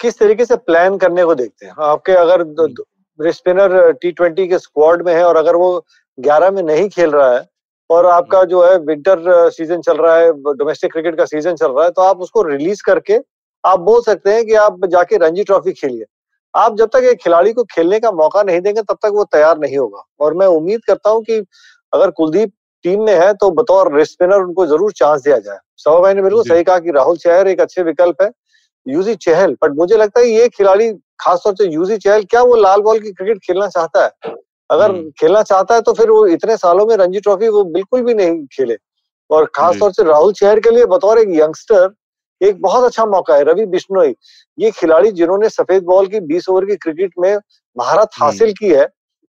किस तरीके से प्लान करने को देखते हैं? आपके अगर स्पिनर टी ट्वेंटी के स्क्वाड में है और अगर वो ग्यारह में नहीं खेल रहा है और आपका हम्म। जो है विंटर सीज़न चल रहा है डोमेस्टिक क्रिकेट का सीज़न चल रहा है तो आप उसको रिलीज़ करके आप बोल सकते हैं कि आप जाके रणजी ट्रॉफी खेलिए। आप जब तक एक खिलाड़ी को खेलने का मौका नहीं देंगे तब तक वो तैयार नहीं होगा। और मैं उम्मीद करता हूँ कि अगर कुलदीप टीम में है तो बतौर रिस्ट स्पिनर उनको ज़रूर चांस दिया जाए। सवा भाई ने बिल्कुल सही कहा कि राहुल चहर एक अच्छे विकल्प है यूजी चहल। बट मुझे लगता है ये खिलाड़ी खासतौर से यूजी चहल क्या वो लाल बॉल की क्रिकेट खेलना चाहता है? अगर हम्म। खेलना चाहता है तो फिर वो इतने सालों में रणजी ट्रॉफी वो बिल्कुल भी नहीं खेले। और खासतौर से राहुल चहर के लिए बतौर एक यंगस्टर एक बहुत अच्छा मौका है रवि बिश्नोई। ये खिलाड़ी जिन्होंने सफ़ेद बॉल की 20 ओवर की क्रिकेट में महारत हम्म। हासिल की है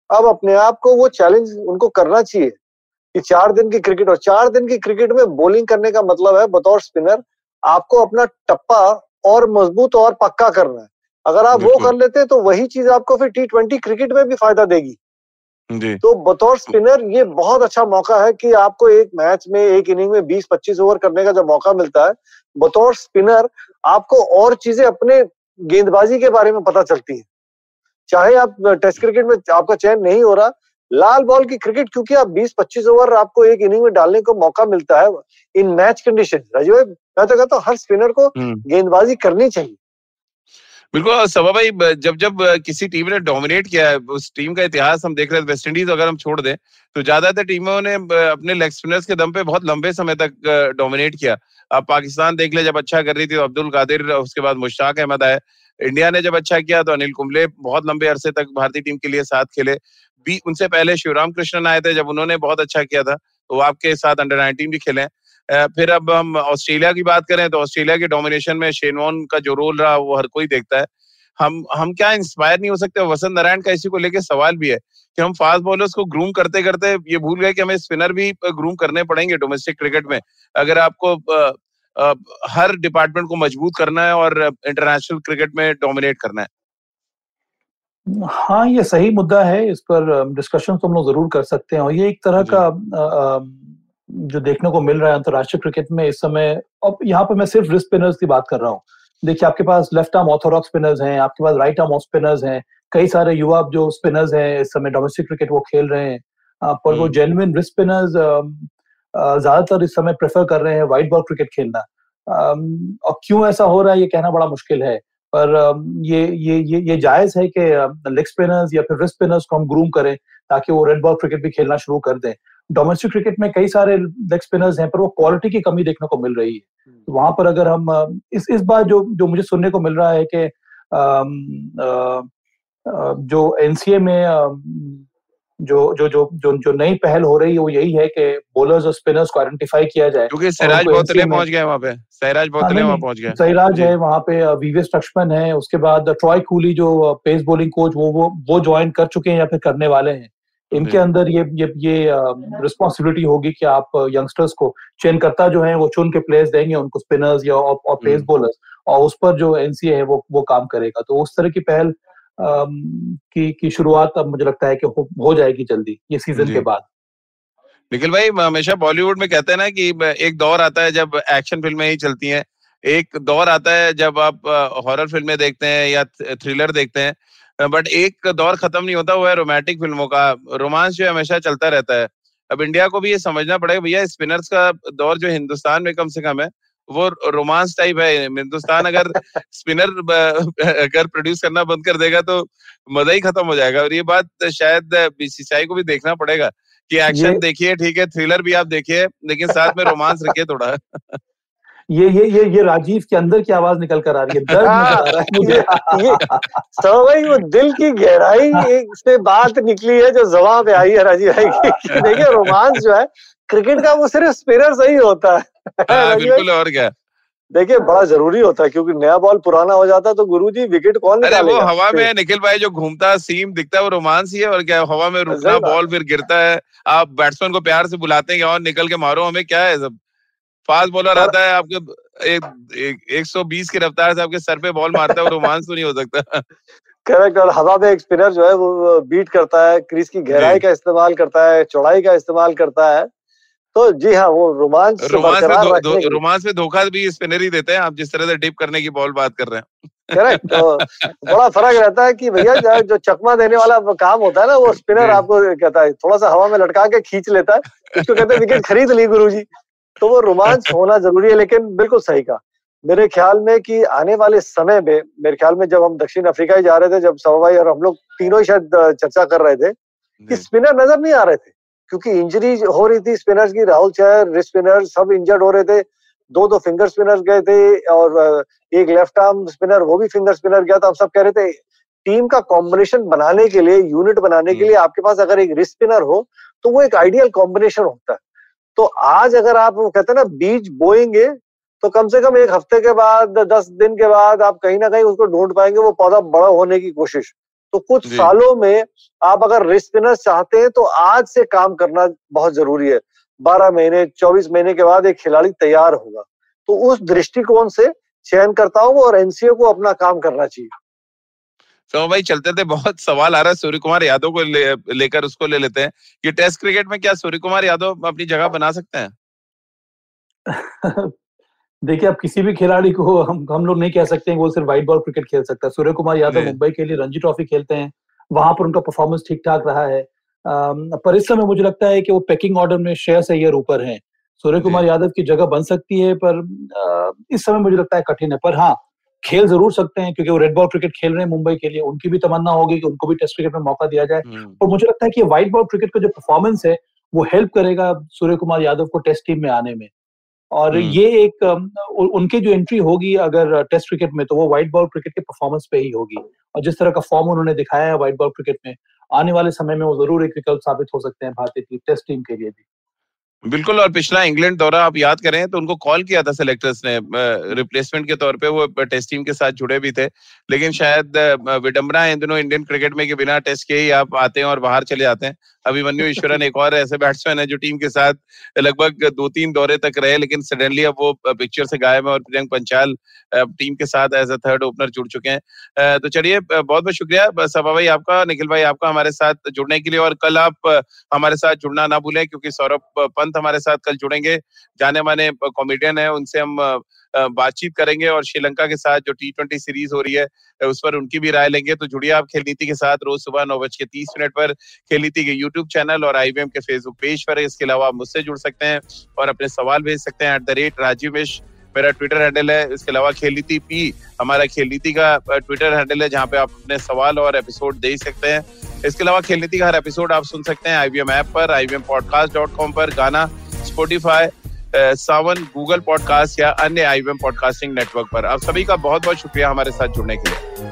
अब अपने आप को वो चैलेंज उनको करना चाहिए कि चार दिन की क्रिकेट और चार दिन की क्रिकेट में बॉलिंग करने का मतलब है बतौर स्पिनर आपको अपना टप्पा और मज़बूत और पक्का करना है। अगर आप वो कर लेते हैं तो वही चीज़ आपको फिर टी ट्वेंटी क्रिकेट में भी फ़ायदा देगी। तो बतौर स्पिनर ये बहुत अच्छा मौका है कि आपको एक मैच में एक इनिंग में 20-25 ओवर करने का जब मौका मिलता है बतौर स्पिनर आपको और चीज़ें अपने गेंदबाजी के बारे में पता चलती है। चाहे आप टेस्ट क्रिकेट में आपका चयन नहीं हो रहा लाल बॉल की क्रिकेट क्योंकि आप 20-25 ओवर आपको एक इनिंग में डालने को मौका मिलता है इन मैच कंडीशन राजीव भाई मैं तो कहता हूँ हर स्पिनर को हम्म। गेंदबाजी करनी चाहिए। बिल्कुल सभा भाई जब जब किसी टीम ने डोमिनेट किया है, उस टीम का इतिहास हम देख रहे हैं वेस्ट इंडीज अगर हम छोड़ दें तो ज़्यादातर टीमों ने अपने लेग स्पिनर्स के दम पे बहुत लंबे समय तक डोमिनेट किया। अब पाकिस्तान देख ले, जब अच्छा कर रही थी तो अब्दुल कादिर, उसके बाद मुश्ताक अहमद आए। इंडिया ने जब अच्छा किया तो अनिल कुंबले बहुत लंबे अरसे तक भारतीय टीम के लिए साथ खेले। भी उनसे पहले शिवराम कृष्णन आए थे, जब उन्होंने बहुत अच्छा किया था तो वो आपके साथ अंडर नाइनटीन भी खेले फिर अब हम ऑस्ट्रेलिया की बात करें तो ऑस्ट्रेलिया के डोमिनेशन में शेनवॉन का जो रोल रहा वो हर कोई देखता है। हम हम क्या इंस्पायर नहीं हो सकते? वसंत नारायण का इसी को लेके सवाल भी है कि हम फास्ट बॉलर्स को ग्रूम करते करते ये भूल गए कि हमें स्पिनर भी ग्रूम करने पड़ेंगे डोमेस्टिक क्रिकेट में। अगर आपको आ, आ, हर डिपार्टमेंट को मज़बूत करना है और इंटरनेशनल क्रिकेट में डोमिनेट करना है। हाँ ये सही मुद्दा है इस पर डिस्कशन तो हम लोग ज़रूर कर सकते हैं। और ये एक तरह का जो देखने को मिल रहा है अंतर्राष्ट्रीय क्रिकेट में इस समय अब यहाँ पर मैं सिर्फ़ रिस्ट स्पिनर्स की बात कर रहा हूँ। देखिए आपके पास लेफ़्ट आर्म ऑर्थोडॉक्स स्पिनर्स हैं आपके पास राइट आर्म ऑफ़ स्पिनर्स हैं कई सारे युवा जो स्पिनर्स हैं इस समय डोमेस्टिक क्रिकेट वो खेल रहे हैं। पर वो जेन्युइन रिस्ट स्पिनर्स ज़्यादातर इस समय प्रेफर कर रहे हैं व्हाइट बॉल क्रिकेट खेलना। और क्यों ऐसा हो रहा है ये कहना बड़ा मुश्किल है पर ये ये ये ये जायज़ है कि लेग स्पिनर्स या फिर रिस्ट स्पिनर्स को हम ग्रूम करें ताकि वो रेड बॉल क्रिकेट भी खेलना शुरू कर दें। डोमेस्टिक क्रिकेट में कई सारे लेग स्पिनर्स हैं पर वो क्वालिटी की कमी देखने को मिल रही है। हम्म। तो वहाँ पर अगर हम इस इस बार जो जो मुझे सुनने को मिल रहा है कि जो एनसीए में जो जो जो जो जो नई पहल हो रही है वो यही है कि बॉलर्स और स्पिनर्स को आइडेंटिफाई किया जाए। क्योंकि सहराज बोतले पहुँच गए वहाँ पे। सहराज बोतले वहाँ पहुँच गए। सहराज है वहाँ पे वीवेस लक्ष्मण है उसके बाद ट्रॉय कूली जो पेस बॉलिंग कोच वो वो वो ज्वाइन कर चुके हैं या फिर करने वाले हैं। इनके अंदर ये ये ये रिस्पॉन्सिबिलिटी होगी कि आप यंगस्टर्स को चयनकर्ता जो है वो चुन के प्लेयर्स देंगे उनको स्पिनर्स या और और पेस बॉलर्स और उस पर जो एनसीए है वो वो काम करेगा। तो उस तरह की पहल की की शुरुआत अब मुझे लगता है कि हो, हो जाएगी जल्दी ये सीज़न के बाद। निखिल भाई हमेशा बॉलीवुड में कहते हैं ना कि एक दौर आता है जब एक्शन फ़िल्में ही चलती हैं। एक दौर आता है जब आप हॉरर फ़िल्में देखते हैं या थ्रिलर देखते हैं। बट एक दौर खत्म नहीं होता वो है रोमांटिक फ़िल्मों का। रोमांस जो हमेशा चलता रहता है। अब इंडिया को भी ये समझना पड़ेगा भैया स्पिनर्स का दौर जो हिंदुस्तान में कम से कम है वो रोमांस टाइप है। हिंदुस्तान अगर स्पिनर अगर प्रोड्यूस करना बंद कर देगा तो मज़ा ही खत्म हो जाएगा। और ये बात शायद बीसीसीआई को भी देखना पड़ेगा कि एक्शन देखिए ठीक है थ्रिलर भी आप देखिए लेकिन साथ में रोमांस रखिए थोड़ा। ये ये ये ये राजीव के अंदर की आवाज़ निकल कर आ रही है। दर्द नज़र आ रहा है। मुझे ये सब भाई वो दिल की गहराई से बात निकली है जो जवाब पे आई है राजीव भाई की। देखिए रोमांस जो है क्रिकेट का वो सिर्फ़ स्पिनर सही होता है। हाँ, बिल्कुल और क्या। देखिए बड़ा ज़रूरी होता है क्योंकि नया बॉल पुराना हो जाता है तो गुरुजी विकेट कौन अरे वो हवा में निखिल भाई जो घूमता है सीम दिखता है वो रोमांस ही है और क्या हवा में रुकना बॉल फिर गिरता है। आप बैट्समैन को प्यार से बुलाते हैं और निकल के मारो हमें क्या है सब? फास्ट बॉलर आता है आपके एक सौ बीस की रफ्तार से आपके सर पे बॉल मारता है वो रोमांस तो नहीं हो सकता। करेक्ट और हवा में एक स्पिनर जो है वो बीट करता है क्रीज की गहराई का इस्तेमाल करता है चौड़ाई का इस्तेमाल करता है। तो जी हाँ वो रोमांच रोमांच में रोमांच में धोखा भी स्पिनर ही देते हैं आप जिस तरह से डिप करने की बॉल बात कर रहे हैं। करेक्ट तो बड़ा फ़र्क रहता है कि भैया जो चकमा देने वाला काम होता है ना वो स्पिनर आपको कहता है थोड़ा सा हवा में लटका के खींच लेता है उसको कहते हैं विकेट खरीद ली गुरु तो वो रोमांच होना ज़रूरी है लेकिन बिल्कुल सही कहा। मेरे ख्याल में कि आने वाले समय में मेरे ख्याल में जब हम दक्षिण अफ्रीका ही जा रहे थे जब सवाई और हम लोग तीनों ही शायद चर्चा कर रहे थे कि स्पिनर नज़र नहीं आ रहे थे क्योंकि इंजरी हो रही थी स्पिनर्स की राहुल चहर रिस्ट स्पिनर सब इंजर्ड हो रहे थे दो दो फिंगर स्पिनर्स गए थे और एक लेफ़्ट आर्म स्पिनर वो भी फिंगर स्पिनर गया था हम सब कह रहे थे टीम का कॉम्बिनेशन बनाने के लिए यूनिट बनाने के लिए। आपके पास अगर एक रिस्ट स्पिनर हो तो वो एक आइडियल कॉम्बिनेशन होता है। तो आज अगर आप कहते हैं ना बीज बोएँगे तो कम से कम एक हफ़्ते के बाद दस दिन के बाद आप कहीं ना कहीं उसको ढूंढ पाएँगे वो पौधा बड़ा होने की कोशिश। तो कुछ सालों में आप अगर स्पिनर चाहते हैं तो आज से काम करना बहुत ज़रूरी है। बारह महीने चौबीस महीने के बाद एक खिलाड़ी तैयार होगा। तो उस दृष्टिकोण से चयन करता हूँ और एनसीओ को अपना काम करना चाहिए। तो भाई चलते थे बहुत सवाल आ रहा है सूर्य कुमार यादव को ले, लेकर उसको ले लेते हैं। कि टेस्ट क्रिकेट में क्या सूर्य कुमार यादव अपनी जगह बना सकते हैं? देखिए अब किसी भी खिलाड़ी को हम हम लोग नहीं कह सकते हैं वो सिर्फ़ व्हाइट बॉल क्रिकेट खेल सकता है। सूर्य कुमार यादव मुंबई के लिए रणजी ट्रॉफी खेलते हैं। वहाँ पर उनका परफॉर्मेंस ठीक ठाक रहा है। पर इस समय मुझे लगता है कि वो पैकिंग ऑर्डर में श्रेयस अय्यर ऊपर है। सूर्य कुमार यादव की जगह बन सकती है पर इस समय मुझे लगता है कठिन है। पर हाँ खेल ज़रूर सकते हैं क्योंकि वो रेड बॉल क्रिकेट खेल रहे हैं मुंबई के लिए। उनकी भी तमन्ना होगी कि उनको भी टेस्ट क्रिकेट में मौका दिया जाए। हम्म। और मुझे लगता है कि व्हाइट बॉल क्रिकेट का जो परफॉर्मेंस है वो हेल्प करेगा सूर्य कुमार यादव को टेस्ट टीम में आने में। और हम्म। ये एक उनकी जो एंट्री होगी अगर टेस्ट क्रिकेट में तो वो व्हाइट बॉल क्रिकेट के परफॉर्मेंस पे ही होगी। और जिस तरह का फॉर्म उन्होंने दिखाया है व्हाइट बॉल क्रिकेट में आने वाले समय में वो ज़रूर एक विकल्प साबित हो सकते हैं भारतीय टीम टेस्ट टीम के लिए भी। बिल्कुल, और पिछला इंग्लैंड दौरा आप याद करें तो उनको कॉल किया था सेलेक्टर्स ने रिप्लेसमेंट के तौर पे, वो टेस्ट टीम के साथ जुड़े भी थे। लेकिन शायद विडम्बना इन दिनों इंडियन क्रिकेट में कि बिना टेस्ट के ही आप आते हैं और बाहर चले जाते हैं। अभिमन्यु ईश्वरन एक और ऐसे बैट्समैन है जो टीम के साथ लगभग दो तीन दौरे तक रहे, लेकिन सडनली अब वो पिक्चर से गायब है और प्रियंक पंचाल टीम के साथ एज अ थर्ड ओपनर जुड़ चुके हैं। तो चलिए बहुत बहुत शुक्रिया। सभा भाई आपका, निखिल भाई आपका हमारे साथ जुड़ने के लिए, और कल आप हमारे साथ जुड़ना ना भूलें, क्योंकि सौरभ पंत हमारे साथ कल जुड़ेंगे। जाने माने कॉमेडियन है, उनसे हम बातचीत करेंगे और श्रीलंका के साथ जो टी ट्वेंटी सीरीज़ हो रही है, उस पर उनकी भी राय लेंगे। तो जुड़िए आप खेल नीति के साथ रोज सुबह नौ बज के तीस मिनट पर खेल नीति के यूट्यूब चैनल और आईवीएम के फेसबुक पेज पर। इसके अलावा आप मुझसे जुड़ सकते हैं और अपने सवाल भेज सकते हैं एट द रेट राजीव मिश मेरा ट्विटर हैंडल है, इसके अलावा खेल नीति पी हमारा खेल नीति का ट्विटर हैंडल है, जहाँ पे आप अपने सवाल और एपिसोड दे सकते हैं। इसके अलावा खेल नीति का हर एपिसोड आप सुन सकते हैं आईवीएम ऐप पर आईवीएम पॉडकास्ट डॉट कॉम पर, गाना स्पोटिफाई सावन गूगल पॉडकास्ट या अन्य आईवीएम पॉडकास्टिंग नेटवर्क पर। आप सभी का बहुत बहुत शुक्रिया हमारे साथ जुड़ने के लिए।